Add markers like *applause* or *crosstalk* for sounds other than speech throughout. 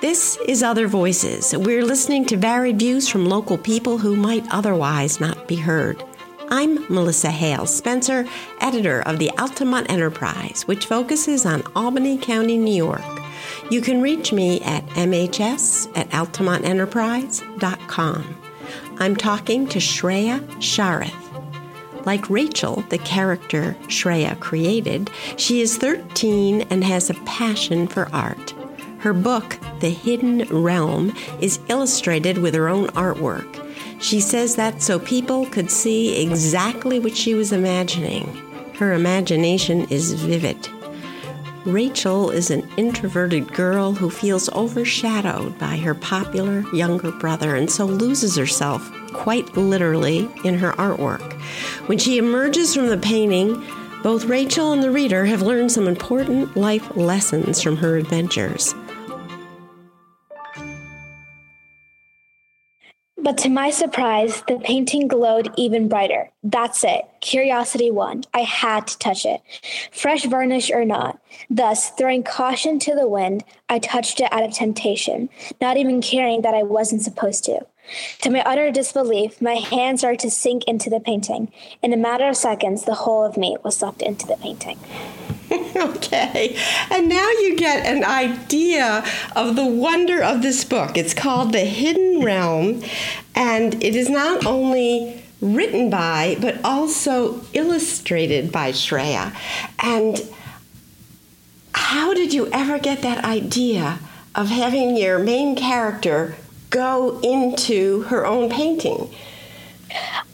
This is Other Voices. We're listening to varied views from local people who might otherwise not be heard. I'm Melissa Hale Spencer, editor of the Altamont Enterprise, which focuses on Albany County, New York. You can reach me at mhs at altamontenterprise.com. I'm talking to Shreya Shareth. Like Rachel, the character Shreya created, she is 13 and has a passion for art. Her book, The Hidden Realm, is illustrated with her own artwork. She says that so people could see exactly what she was imagining. Her imagination is vivid. Rachel is an introverted girl who feels overshadowed by her popular younger brother and so loses herself, quite literally, in her artwork. When she emerges from the painting, both Rachel and the reader have learned some important life lessons from her adventures. But to my surprise, the painting glowed even brighter. That's it. Curiosity won. I had to touch it. Fresh varnish or not. Thus, throwing caution to the wind, I touched it out of temptation, not even caring that I wasn't supposed to. To my utter disbelief, my hands started to sink into the painting. In a matter of seconds, the whole of me was sucked into the painting. *laughs* okay. And now you get an idea of the wonder of this book. It's called The Hidden Realm, and it is not only written by, but also illustrated by Shreya. And how did you ever get that idea of having your main character go into her own painting?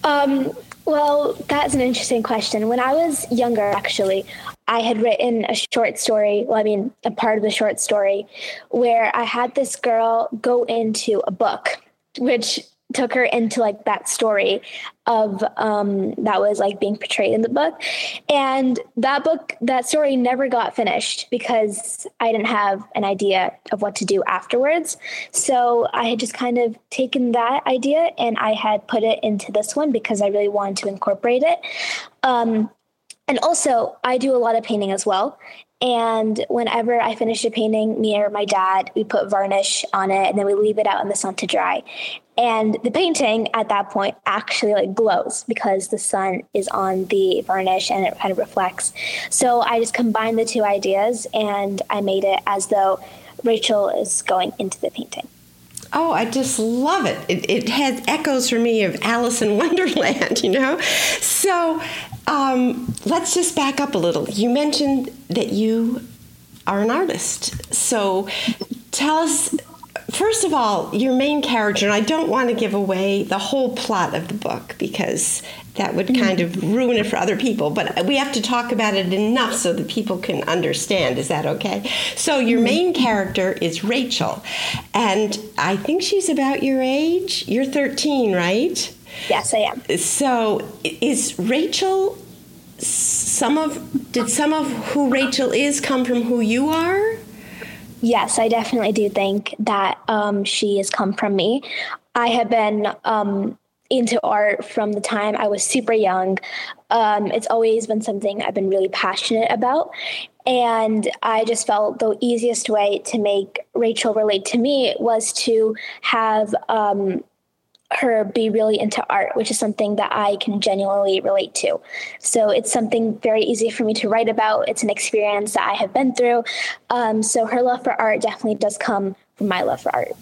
Um, well, that's an interesting question. When I was younger, actually, I had written a short story, well, I mean, a part of the short story, where I had this girl go into a book, which took her into like that story of um that was like being portrayed in the book. And that book that story never got finished because i didn't have an idea of what to do afterwards. So i had just kind of taken that idea and i had put it into this one because i really wanted to incorporate it. Um and also, I do a lot of painting as well. And whenever I finish a painting, me or my dad, we put varnish on it and then we leave it out in the sun to dry. And the painting at that point actually like glows because the sun is on the varnish and it kind of reflects. So I just combined the two ideas and I made it as though Rachel is going into the painting. Oh, I just love it. It, it has echoes for me of Alice in *laughs* Wonderland, you know? So um, let's just back up a little. You mentioned that you are an artist. So tell us, first of all, your main character, and I don't want to give away the whole plot of the book because that would kind of ruin it for other people. But we have to talk about it enough so that people can understand. Is that okay? So, your mm-hmm. main character is Rachel, and I think she's about your age. You're 13, right? Yes, I am. So, is Rachel some of did some of who Rachel is come from who you are? Yes, I definitely do think that um, she has come from me. I have been um, into art from the time I was super young. Um, it's always been something I've been really passionate about. And I just felt the easiest way to make Rachel relate to me was to have um, her be really into art, which is something that I can genuinely relate to. So it's something very easy for me to write about. It's an experience that I have been through. Um, so her love for art definitely does come from my love for art.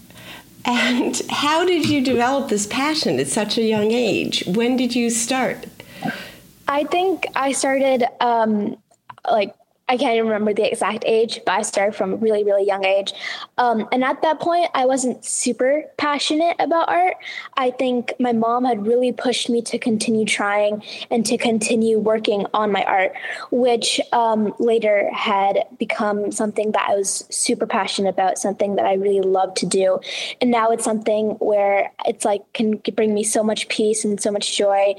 And how did you develop this passion at such a young age? When did you start? I think I started um, like I can't remember the exact age, but I started from a really, really young age. Um, and at that point, I wasn't super passionate about art. I think my mom had really pushed me to continue trying and to continue working on my art, which um, later had become something that I was super passionate about, something that I really loved to do. And now it's something where it's like can bring me so much peace and so much joy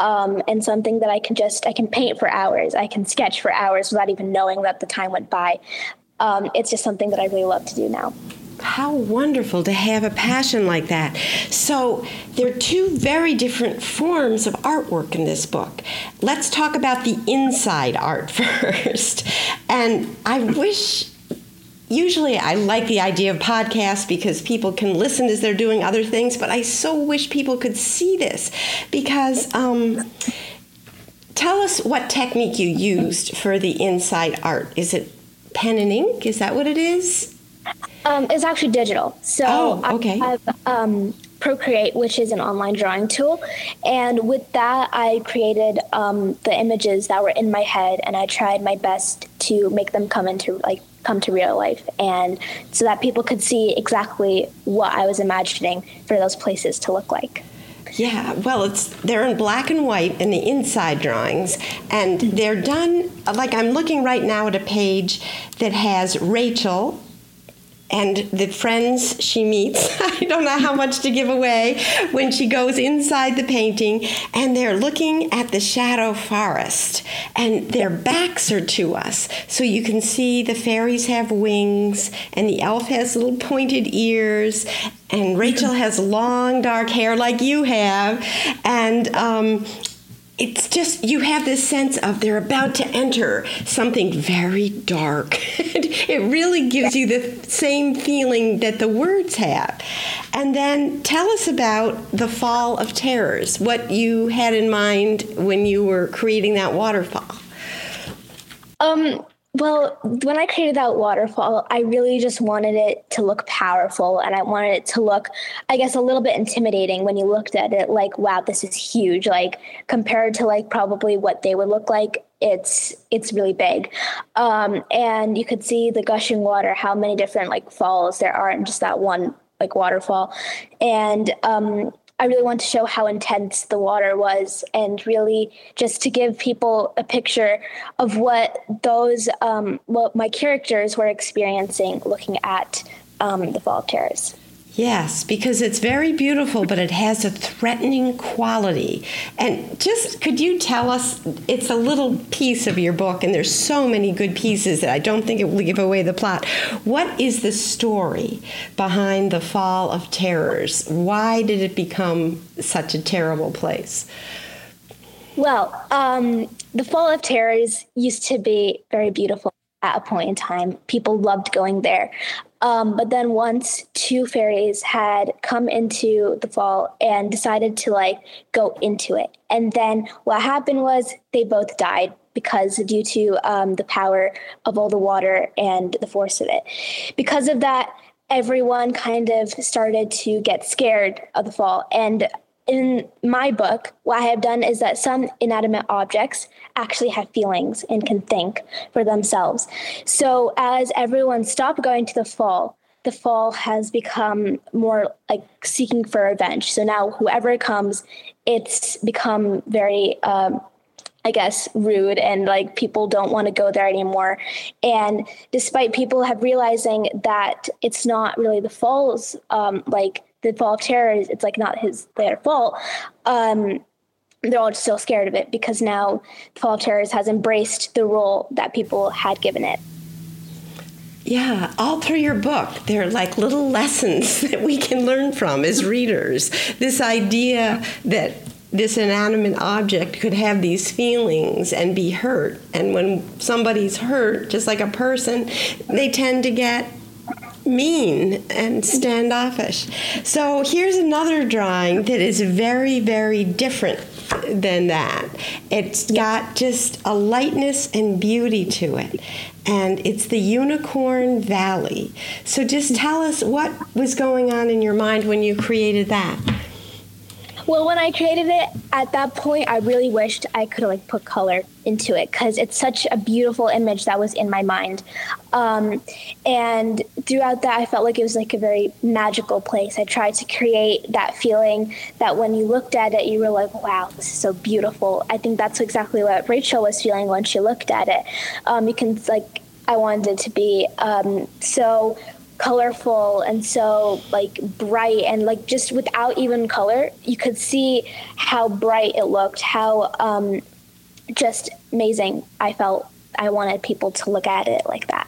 um, and something that I can just I can paint for hours. I can sketch for hours without even knowing that the time went by. Um, it's just something that I really love to do now. How wonderful to have a passion like that. So, there are two very different forms of artwork in this book. Let's talk about the inside art *laughs* first. And I wish usually I like the idea of podcasts because people can listen as they're doing other things, but I so wish people could see this because. Um, tell us what technique you used for the inside art. Is it pen and ink? Is that what it is? Um, it's actually digital. So oh, okay. I have um, Procreate, which is an online drawing tool. And with that, I created um, the images that were in my head, and I tried my best to make them come into like come to real life, and so that people could see exactly what I was imagining for those places to look like. Yeah, well, it's they're in black and white in the inside drawings, and they're done like I'm looking right now at a page that has Rachel and the friends she meets. *laughs* I don't know how much to give away when she goes inside the painting and they're looking at the shadow forest and their backs are to us. So you can see the fairies have wings and the elf has little pointed ears and Rachel has long dark hair like you have and um, it's just you have this sense of they're about to enter something very dark. *laughs* it really gives you the same feeling that the words have. And then tell us about the Fall of Terrors, what you had in mind when you were creating that waterfall. Um, well, when I created that waterfall, I really just wanted it to look powerful and I wanted it to look, I guess, a little bit intimidating when you looked at it like, wow, this is huge. Like compared to like probably what they would look like, it's it's really big. Um, and you could see the gushing water, how many different like falls there are in just that one like waterfall. And um, I really want to show how intense the water was and really just to give people a picture of what those, um, what my characters were experiencing looking at um, the Fall of Terrors. Yes, because it's very beautiful, but it has a threatening quality. And just could you tell us? It's a little piece of your book, and there's so many good pieces that I don't think it will give away the plot. What is the story behind the fall of terrors? Why did it become such a terrible place? Well, um, the fall of terrors used to be very beautiful at a point in time. People loved going there. Um, but then once two fairies had come into the fall and decided to like go into it. And then what happened was they both died because due to um, the power of all the water and the force of it. Because of that, everyone kind of started to get scared of the fall. And in my book, what I have done is that some inanimate objects actually have feelings and can think for themselves. So as everyone stopped going to the fall, the fall has become more like seeking for revenge. So now whoever comes, it's become very um, I guess, rude and like people don't want to go there anymore. And despite people have realizing that it's not really the fall's um, like the fall of terrors, it's like not his their fault. Um, they're all still scared of it because now the fall of terrors has embraced the role that people had given it. Yeah, all through your book, they're like little lessons *laughs* that we can learn from as readers. This idea that this inanimate object could have these feelings and be hurt. And when somebody's hurt, just like a person, they tend to get mean and standoffish. So here's another drawing that is very, very different than that. It's got just a lightness and beauty to it. And it's the Unicorn Valley. So just tell us what was going on in your mind when you created that. Well, when I created it, at that point, I really wished I could have like put color into it because it's such a beautiful image that was in my mind. Um, and throughout that, I felt like it was like a very magical place. I tried to create that feeling that when you looked at it, you were like, wow, this is so beautiful. I think that's exactly what Rachel was feeling when she looked at it. Um, you can like, I wanted it to be um, so colorful and so like bright and like just without even color you could see how bright it looked how um, just amazing i felt i wanted people to look at it like that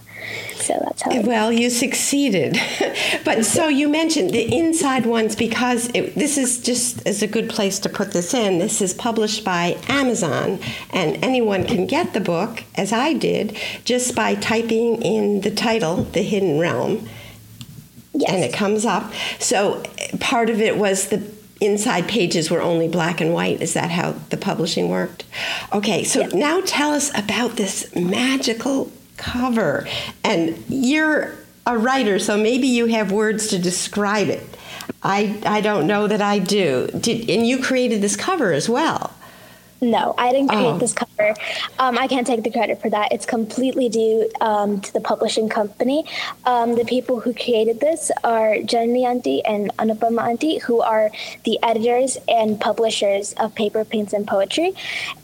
So that's how. Well, you succeeded. *laughs* but so you mentioned the inside ones because it, this is just as a good place to put this in. This is published by Amazon, and anyone can get the book, as I did, just by typing in the title, The Hidden Realm. Yes. And it comes up. So part of it was the inside pages were only black and white. Is that how the publishing worked? Okay, so now tell us about this magical cover. And you're a writer, so maybe you have words to describe it. I, I don't know that I do. Did, and you created this cover as well. No, I didn't create oh. this cover. Um, I can't take the credit for that. It's completely due um, to the publishing company. Um, the people who created this are Jenny Auntie and Anupama Auntie, who are the editors and publishers of Paper, Paints, and Poetry.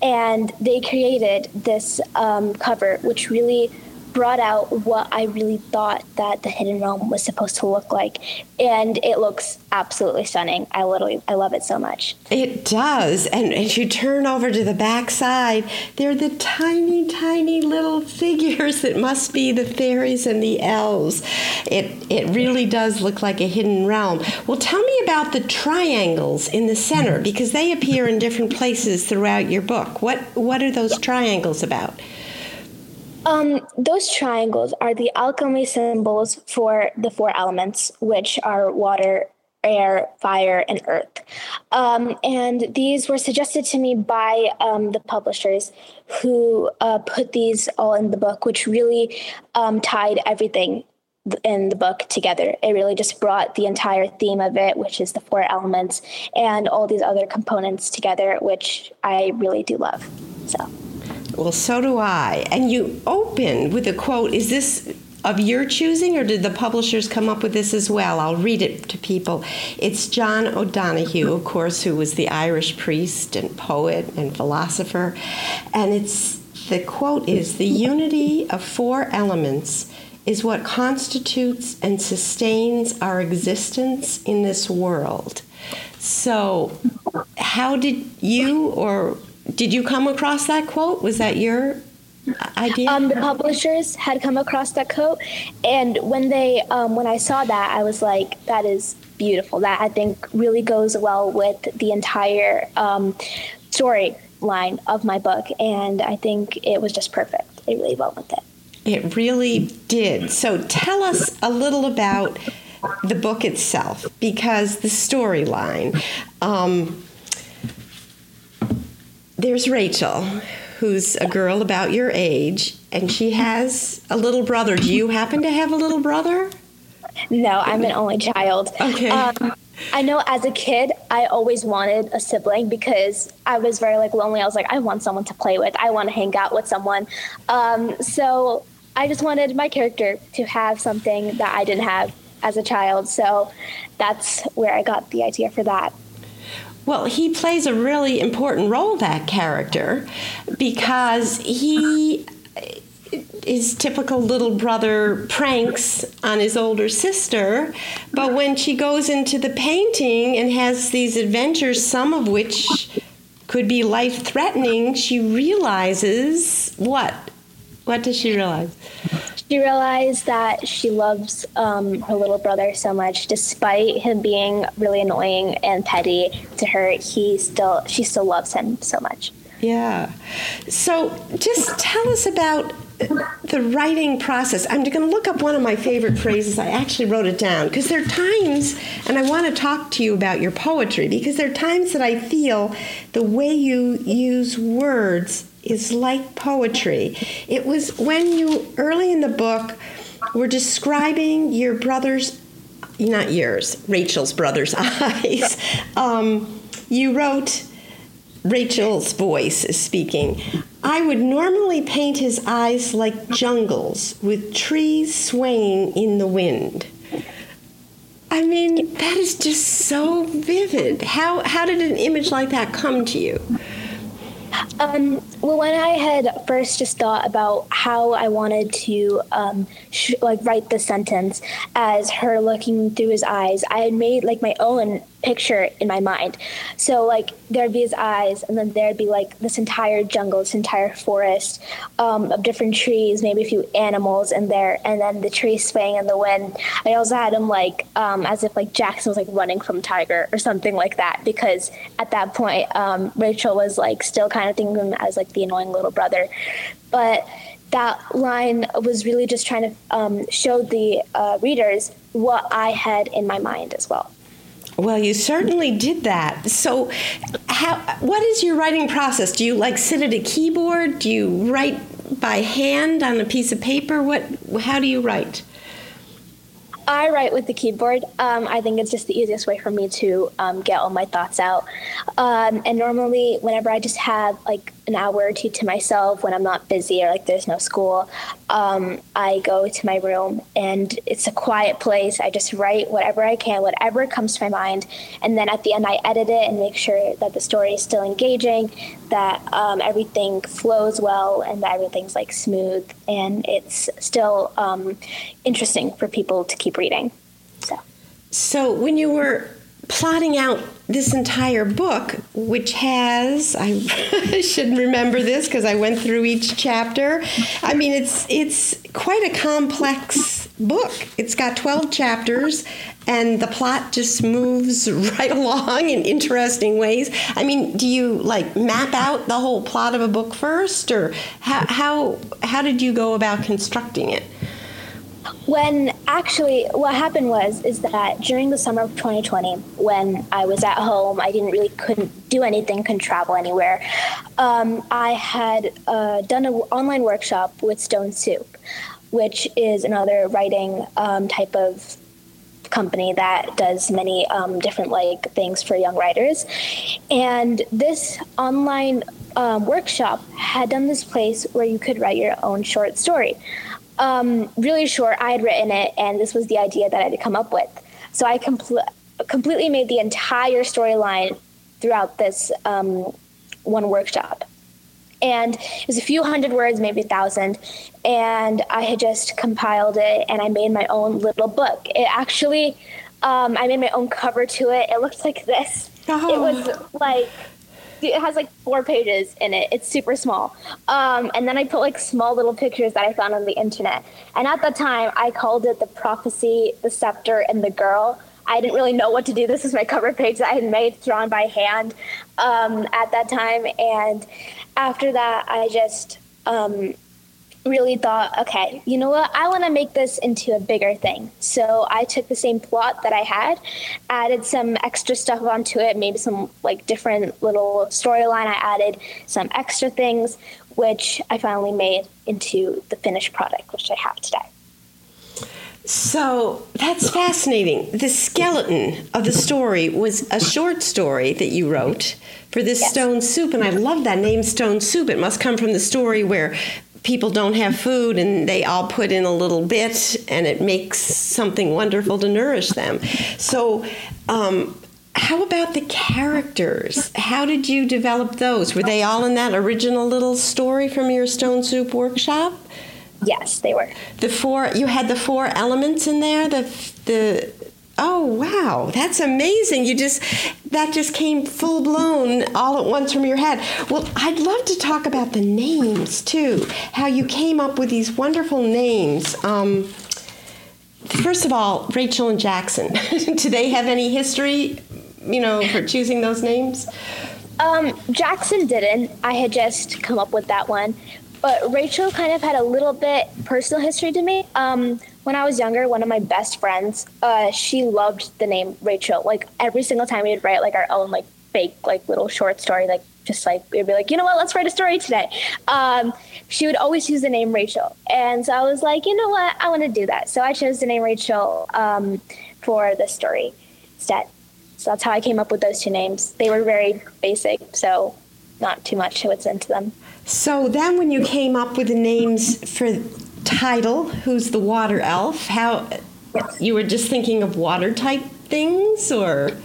And they created this um, cover, which really brought out what I really thought that the Hidden Realm was supposed to look like, and it looks absolutely stunning. I literally, I love it so much. It does, and as you turn over to the back side, they're the tiny, tiny little figures that must be the fairies and the elves. It it really does look like a hidden realm. Well, tell me about the triangles in the center because they appear in different places throughout your book. What what are those triangles about? Um, those triangles are the alchemy symbols for the four elements, which are water, air, fire, and earth. Um, and these were suggested to me by um, the publishers who uh, put these all in the book, which really um, tied everything in the book together. It really just brought the entire theme of it, which is the four elements, and all these other components together, which I really do love. So. Well, so do I. And you open with a quote Is this of your choosing, or did the publishers come up with this as well? I'll read it to people. It's John O'Donohue, of course, who was the Irish priest and poet and philosopher. And it's the quote is The unity of four elements is what constitutes and sustains our existence in this world. So, how did you or did you come across that quote? Was that your idea? Um, the publishers had come across that quote, and when they um, when I saw that, I was like, "That is beautiful. That I think really goes well with the entire um, storyline of my book, and I think it was just perfect. It really went with it. It really did. So tell us a little about the book itself, because the storyline. Um, there's Rachel, who's a girl about your age, and she has a little brother. Do you happen to have a little brother? No, I'm an only child. Okay. Um, I know as a kid, I always wanted a sibling because I was very like lonely. I was like, I want someone to play with. I want to hang out with someone. Um, so I just wanted my character to have something that I didn't have as a child. So that's where I got the idea for that. Well, he plays a really important role, that character, because he his typical little brother pranks on his older sister, but when she goes into the painting and has these adventures, some of which could be life threatening, she realizes what? What does she realize? She realized that she loves um, her little brother so much, despite him being really annoying and petty to her. He still, she still loves him so much. Yeah. So, just tell us about the writing process. I'm going to look up one of my favorite phrases. I actually wrote it down because there are times, and I want to talk to you about your poetry because there are times that I feel the way you use words is like poetry. It was when you, early in the book, were describing your brother's, not yours, Rachel's brother's *laughs* eyes. Um, you wrote, Rachel's voice is speaking. I would normally paint his eyes like jungles with trees swaying in the wind. I mean, that is just so vivid. How, how did an image like that come to you? Um, well, when I had first just thought about how I wanted to um, sh- like write the sentence as her looking through his eyes, I had made like my own picture in my mind. So like there'd be his eyes, and then there'd be like this entire jungle, this entire forest um, of different trees, maybe a few animals in there, and then the trees swaying in the wind. I also had him like um, as if like Jackson was like running from tiger or something like that, because at that point um, Rachel was like still kind of thinking of him as like the annoying little brother, but that line was really just trying to um, show the uh, readers what I had in my mind as well. Well, you certainly did that. So, how? What is your writing process? Do you like sit at a keyboard? Do you write by hand on a piece of paper? What? How do you write? I write with the keyboard. Um, I think it's just the easiest way for me to um, get all my thoughts out. Um, and normally, whenever I just have like an hour or two to myself when I'm not busy or like there's no school, um, I go to my room and it's a quiet place. I just write whatever I can, whatever comes to my mind. And then at the end, I edit it and make sure that the story is still engaging, that um, everything flows well, and that everything's like smooth and it's still um, interesting for people to keep reading. So. So, when you were plotting out this entire book, which has I *laughs* should remember this because I went through each chapter. I mean, it's it's quite a complex book. It's got twelve chapters, and the plot just moves *laughs* right along in interesting ways. I mean, do you like map out the whole plot of a book first, or how how how did you go about constructing it? When actually what happened was is that during the summer of 2020 when i was at home i didn't really couldn't do anything couldn't travel anywhere um, i had uh, done an online workshop with stone soup which is another writing um, type of company that does many um, different like things for young writers. And this online um, workshop had done this place where you could write your own short story um, really short. I had written it, and this was the idea that I had come up with. So I compl- completely made the entire storyline throughout this um, one workshop. And it was a few hundred words, maybe a thousand. And I had just compiled it and I made my own little book. It actually, um, I made my own cover to it. It looked like this. Oh. It was like it has like four pages in it. It's super small. Um, and then I put like small little pictures that I found on the internet. And at the time, I called it the prophecy, the scepter, and the girl. I didn't really know what to do. This is my *laughs* cover page that I had made, drawn by hand um, at that time. And after that, I just um, really thought, okay, you know what? I want to make this into a bigger thing. So I took the same plot that I had, added some extra stuff onto it, maybe some like different little storyline. I added some extra things, which I finally made into the finished product, which I have today. So that's fascinating. The skeleton of the story was a short story that you wrote for this yes. stone soup, and I love that name, Stone Soup. It must come from the story where people don't have food and they all put in a little bit and it makes something wonderful to nourish them. So, um, how about the characters? How did you develop those? Were they all in that original little story from your Stone Soup workshop? Yes, they were. The four you had the four elements in there. The the Oh wow, that's amazing! You just that just came full blown all at once from your head. Well, I'd love to talk about the names too. How you came up with these wonderful names. Um, first of all, Rachel and Jackson. *laughs* Do they have any history? You know, for choosing those names. Um, Jackson didn't. I had just come up with that one. But Rachel kind of had a little bit personal history to me. Um, when I was younger, one of my best friends, uh, she loved the name Rachel. Like every single time we'd write like our own like fake like little short story, like just like we'd be like, you know what, let's write a story today. Um, she would always use the name Rachel, and so I was like, you know what, I want to do that. So I chose the name Rachel um, for the story instead. So that's how I came up with those two names. They were very basic, so not too much was into them. So then, when you came up with the names for Tidal, who's the water elf. How you were just thinking of water type things, or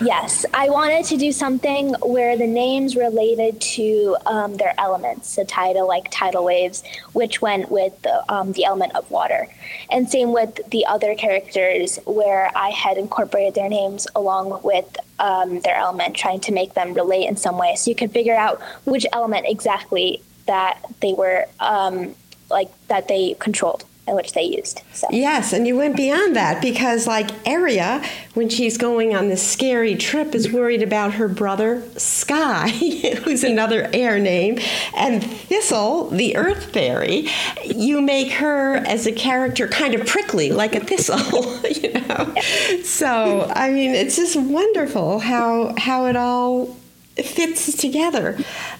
Yes, I wanted to do something where the names related to um, their elements, so tidal like tidal waves, which went with the, um, the element of water. And same with the other characters, where I had incorporated their names along with um, their element, trying to make them relate in some way. So you could figure out which element exactly that they were um, like that they controlled and which they used. So. Yes, and you went beyond that because, like Aria, when she's going on this scary trip, is worried about her brother Sky, *laughs* who's another air name, and Thistle, the Earth Fairy. You make her as a character kind of prickly, like a thistle, *laughs* you know. So, I mean, it's just wonderful how how it all fits together.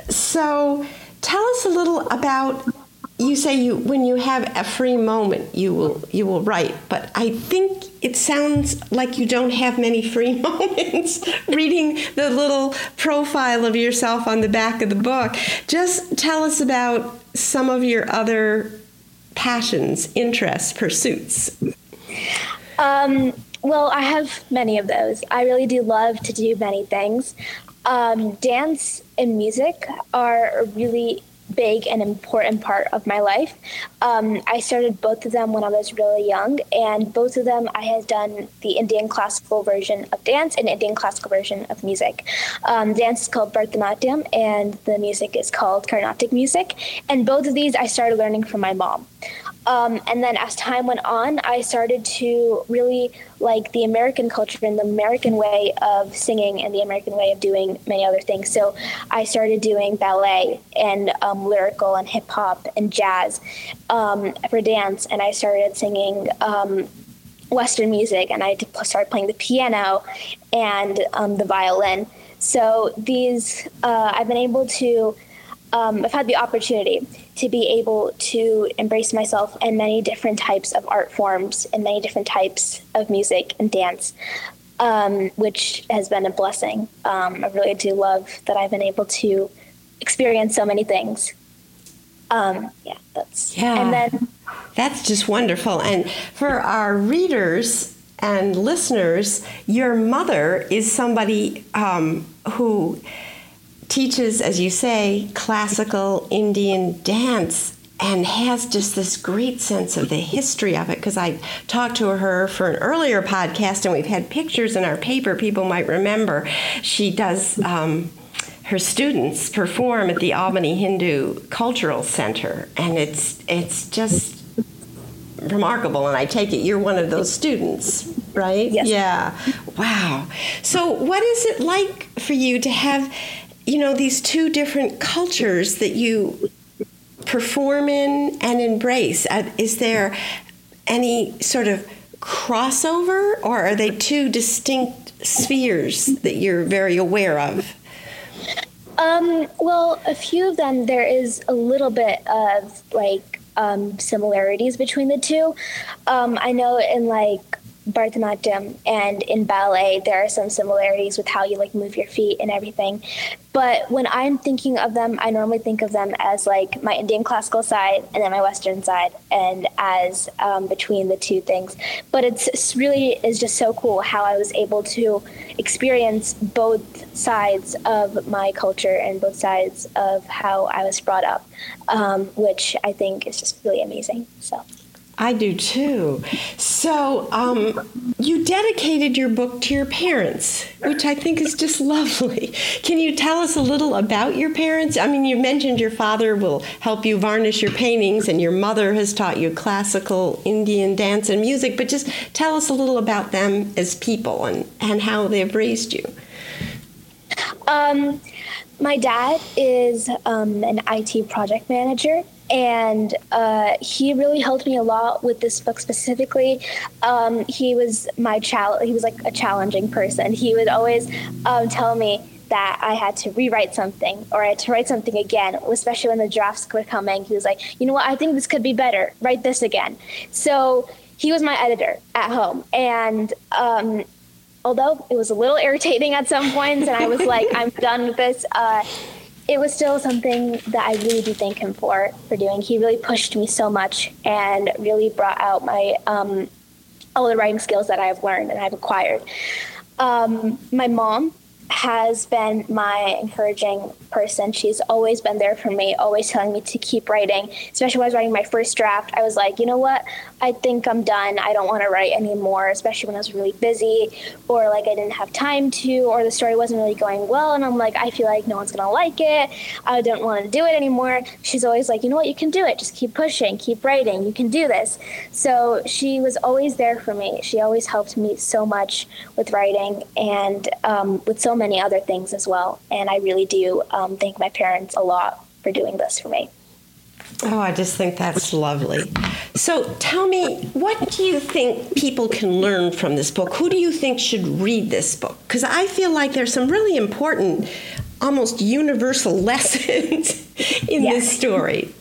So, tell us a little about you say you when you have a free moment you will you will write but i think it sounds like you don't have many free *laughs* moments reading the little profile of yourself on the back of the book. Just tell us about some of your other passions interests pursuits. Um, well i have many of those. I really do love to do many things. Um, dance and music are really big and important part of my life. Um, I started both of them when I was really young, and both of them I had done the Indian classical version of dance and Indian classical version of music. Um, dance is called Bharatanatyam, and the music is called Carnatic music. And both of these I started learning from my mom. Um, and then as time went on, I started to really like the American culture and the American way of singing and the American way of doing many other things. So I started doing ballet and um, lyrical and hip hop and jazz um, for dance, and I started singing. Um, Western music, and I started playing the piano and um, the violin. So these, uh, I've been able to um, I've had the opportunity to be able to embrace myself in many different types of art forms and many different types of music and dance, um, which has been a blessing. Um, I really do love that I've been able to experience so many things. Um, yeah, that's yeah, and then that's just wonderful. And for our readers and listeners, your mother is somebody um, who teaches, as you say, classical Indian dance and has just this great sense of the history of it because I talked to her for an earlier podcast and we've had pictures in our paper people might remember. She does. Um, her students perform at the Albany Hindu Cultural Center, and it's it's just remarkable. And I take it you're one of those students, right? Yes. Yeah. Wow. So, what is it like for you to have you know, these two different cultures that you perform in and embrace. Uh, is there any sort of crossover, or are they two distinct spheres that you're very aware of? Um, well, a few of them, there is a little bit of like um, similarities between the two. Um, I know in like Bharatanatyam and in ballet, there are some similarities with how you like move your feet and everything. But when I'm thinking of them, I normally think of them as like my Indian classical side and then my Western side, and as um, between the two things. But it's really is just so cool how I was able to experience both sides of my culture and both sides of how I was brought up, um, which I think is just really amazing. So. I do too. So, um, you dedicated your book to your parents, which I think is just *laughs* lovely. Can you tell us a little about your parents? I mean, you mentioned your father will help you varnish your paintings, and your mother has taught you classical Indian dance and music, but just tell us a little about them as people and, and how they've raised you. Um, my dad is um, an IT project manager and uh, he really helped me a lot with this book specifically. Um, he was my child. He was like a challenging person. He would always um, tell me that I had to rewrite something or I had to write something again, especially when the drafts were coming. He was like, you know what, I think this could be better. Write this again. So he was my editor at home. And um, although it was a little *laughs* irritating at some points, and I was like, I'm done with this. Uh, it was still something that I really do thank him for for doing. He really pushed me so much and really brought out my um, all the writing skills that I've learned and I've acquired. Um, my mom has been my encouraging person. She's always been there for me, always telling me to keep writing. Especially when I was writing my first draft, I was like, you know what? I think I'm done. I don't want to write anymore, especially when I was really busy or like I didn't have time to or the story wasn't really going well. And I'm like, I feel like no one's going to like it. I don't want to do it anymore. She's always like, you know what? You can do it. Just keep pushing, keep writing. You can do this. So she was always there for me. She always helped me so much with writing and um, with so many other things as well. And I really do. Um, thank my parents a lot for doing this for me. Oh, I just think that's lovely. So tell me, what do you think people can learn from this book? Who do you think should read this book? Because I feel like there's some really important, almost universal *laughs* lessons in this story.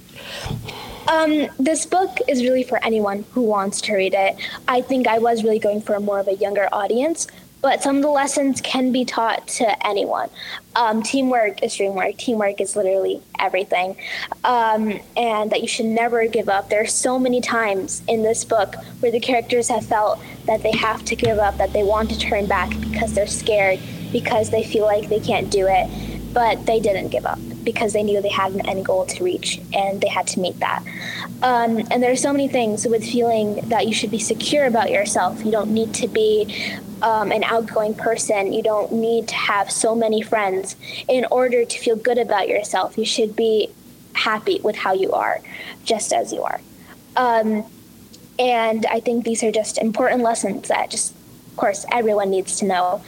Um, this book is really for anyone who wants to read it. I think I was really going for more of a younger audience, but some of the lessons can be taught to anyone. Um, teamwork is dreamwork. Teamwork is literally everything. Um, and that you should never give up. There are so many times in this book where the characters have felt that they have to give up, that they want to turn back because they're scared, because they feel like they can't do it. But they didn't give up because they knew they had an end goal to reach and they had to meet that. Um, and there are so many things with feeling that you should be secure about yourself. You don't need to be um, an outgoing person. You don't need to have so many friends in order to feel good about yourself. You should be happy with how you are, just as you are. Um, and I think these are just important lessons that just, of course, everyone needs to know.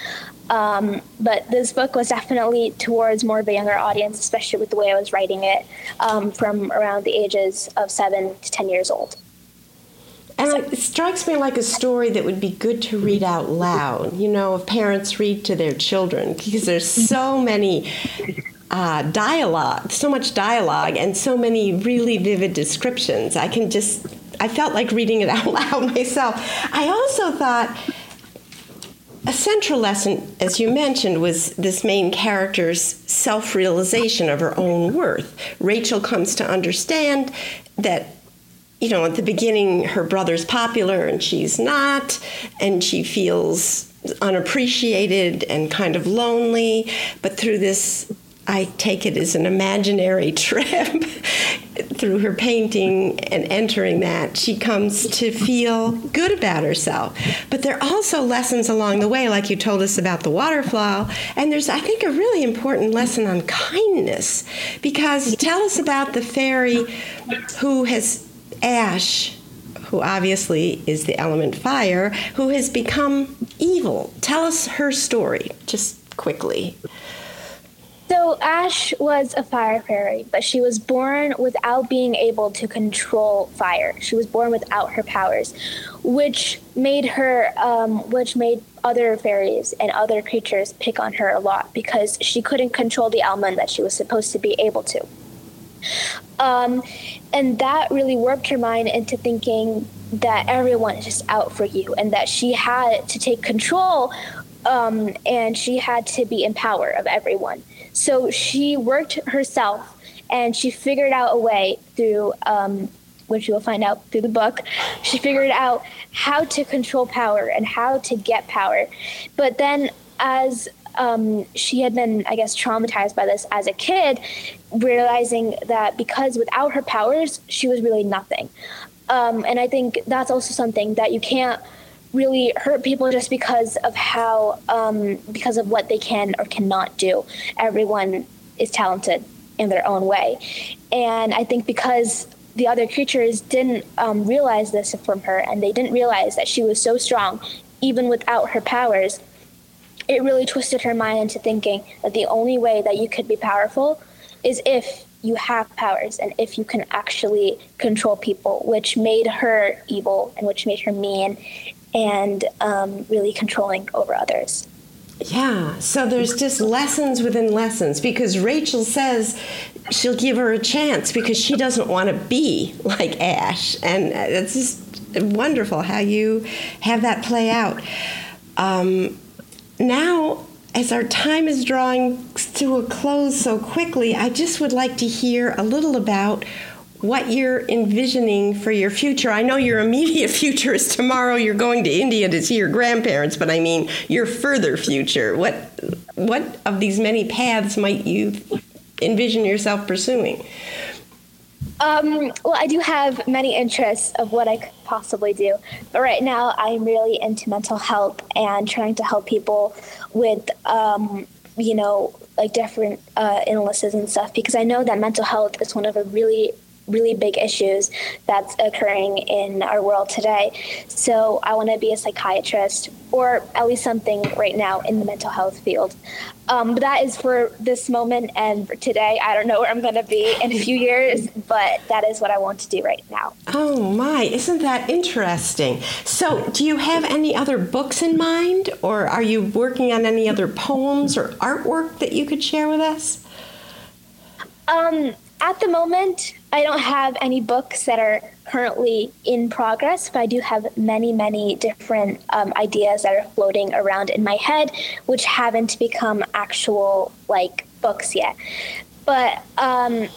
Um, but this book was definitely towards more of a younger audience, especially with the way I was writing it um, from around the ages of seven to 10 years old. And it strikes me like a story that would be good to read out loud, you know, if parents read to their children, because there's so many uh, dialogue, so much dialogue, and so many really vivid descriptions. I can just, I felt like reading it *laughs* out loud myself. I also thought a central lesson, as you mentioned, was this main character's self realization of her own worth. Rachel comes to understand that you know, at the beginning, her brother's popular and she's not, and she feels unappreciated and kind of lonely. But through this, I take it as an imaginary *laughs* trip through her painting and entering that, she comes to feel good about herself. But there are also lessons along the way, like you told us about the waterfall. And there's, I think, a really important lesson on kindness. Because tell us about the fairy who has Ash, who obviously is the element fire, who has become evil. Tell us her story, just quickly. So, Ash was a fire fairy, but she was born without being able to control fire. She was born without her powers, which made her, um, which made other fairies and other creatures pick on her a lot because she couldn't control the element that she was supposed to be able to. Um, and that really warped her mind into thinking that everyone is just out for you and that she had to take control um, and she had to be in power of everyone. So she worked herself and she figured out a way through, um, which you will find out through the book, she figured out how to control power and how to get power. But then as um, she had been, I guess, traumatized by this as a kid, realizing that because without her powers, she was really nothing. Um, and I think that's also something that you can't really hurt people just because of how, um, because of what they can or cannot do. Everyone is talented in their own way. And I think because the other creatures didn't um, realize this from her and they didn't realize that she was so strong, even without her powers it really twisted her mind into thinking that the only way that you could be powerful is if you have powers and if you can actually control people, which made her evil and which made her mean and um, really controlling over others. Yeah, so there's just lessons within lessons because Rachel says she'll give her a chance because she doesn't want to be like Ash. And it's just wonderful how you have that play out. Um, now, as our time is drawing to a close so quickly, I just would like to hear a little about what you're envisioning for your future. I know your immediate *laughs* future is tomorrow you're going to India to see your grandparents, but I mean your further future. What what of these many paths might you envision yourself pursuing? Um, well, I do have many interests of what I could possibly do, but right now I'm really into mental health and trying to help people with, um, you know, like different uh, illnesses and stuff because I know that mental health is one of the really really big issues that's occurring in our world today. So I want to be a psychiatrist or at least something right now in the mental health field. Um, but that is for this moment and for today. I don't know where I'm going to be in a few years, but that is what I want to do right now. Oh my, isn't that interesting? So, do you have any other books in mind, or are you working on any other poems or artwork that you could share with us? Um, at the moment, I don't have any books that are currently in progress, but I do have many, many different um, ideas that are floating around in my head, which haven't become actual like books yet. But um,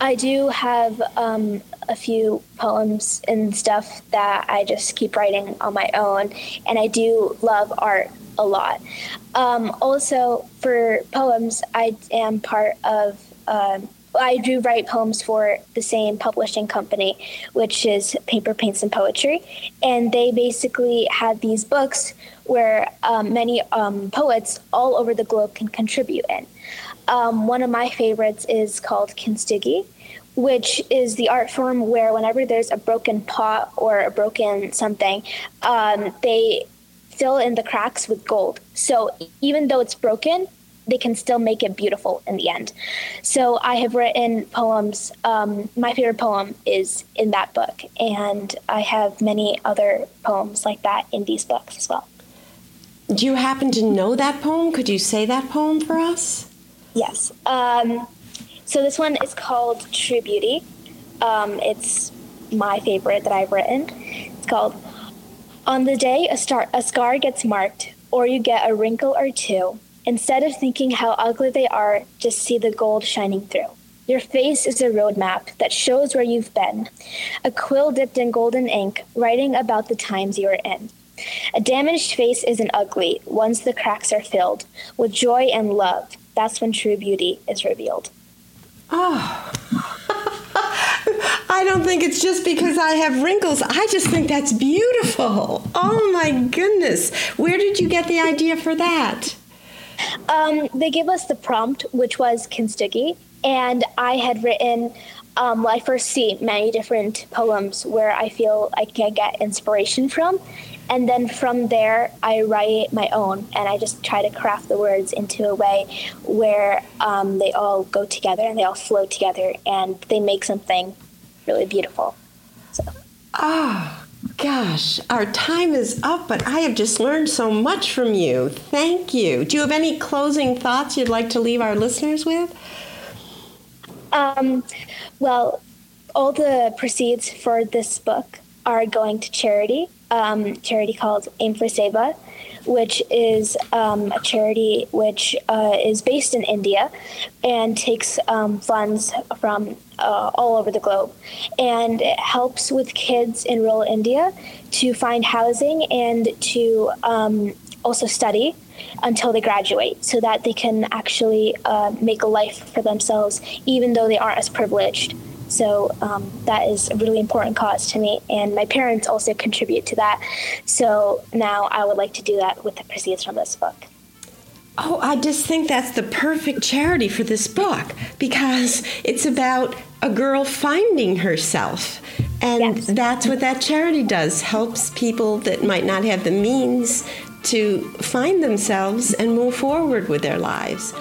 I do have um, a few poems and stuff that I just keep writing on my own, and I do love art a lot. Um, also, for poems, I am part of um, I do write poems for the same publishing company, which is Paper, Paints, and Poetry. And they basically have these books where um, many um, poets all over the globe can contribute in. Um, one of my favorites is called Kintsugi, which is the art form where whenever there's a broken pot or a broken something, um, they fill in the cracks with gold. So even though it's broken, they can still make it beautiful in the end. So I have written poems. Um, my favorite poem is in that book, and I have many other poems like that in these books as well. Do you happen to know that poem? Could you say that poem for us? Yes. Um, so this one is called True Beauty. Um, it's my favorite that I've written. It's called On the Day a, star- a Scar Gets Marked, or You Get a Wrinkle or Two Instead of thinking how ugly they are, just see the gold shining through. Your face is a roadmap that shows where you've been, a quill dipped in golden ink, writing about the times you are in. A damaged face isn't ugly once the cracks are filled with joy and love. That's when true beauty is revealed. Oh. *laughs* I don't think it's just because I have wrinkles. I just think that's beautiful. Oh my goodness. Where did you get the idea for that? Um, they gave us the prompt, which was Kintsugi, and I had written. Um, well, I first see many different poems where I feel I can get inspiration from, and then from there I write my own, and I just try to craft the words into a way where um, they all go together and they all flow together, and they make something really beautiful. So. Ah. Gosh, our time is up, but I have just learned so much from you. Thank you. Do you have any closing thoughts you'd like to leave our listeners with? Um, well, all the proceeds for this book are going to charity, um, charity called Aim for Seva which is um, a charity which uh, is based in India and takes um, funds from uh, all over the globe. And it helps with kids in rural India to find housing and to um, also study until they graduate so that they can actually uh, make a life for themselves, even though they aren't as privileged. So um, that is a really important cause to me, and my parents also contribute to that. So now I would like to do that with the proceeds from this book. Oh, I just think that's the perfect charity for this book because it's about a girl finding herself. And yes. that's what that charity does helps people that might not have the means to find themselves and move forward with their lives.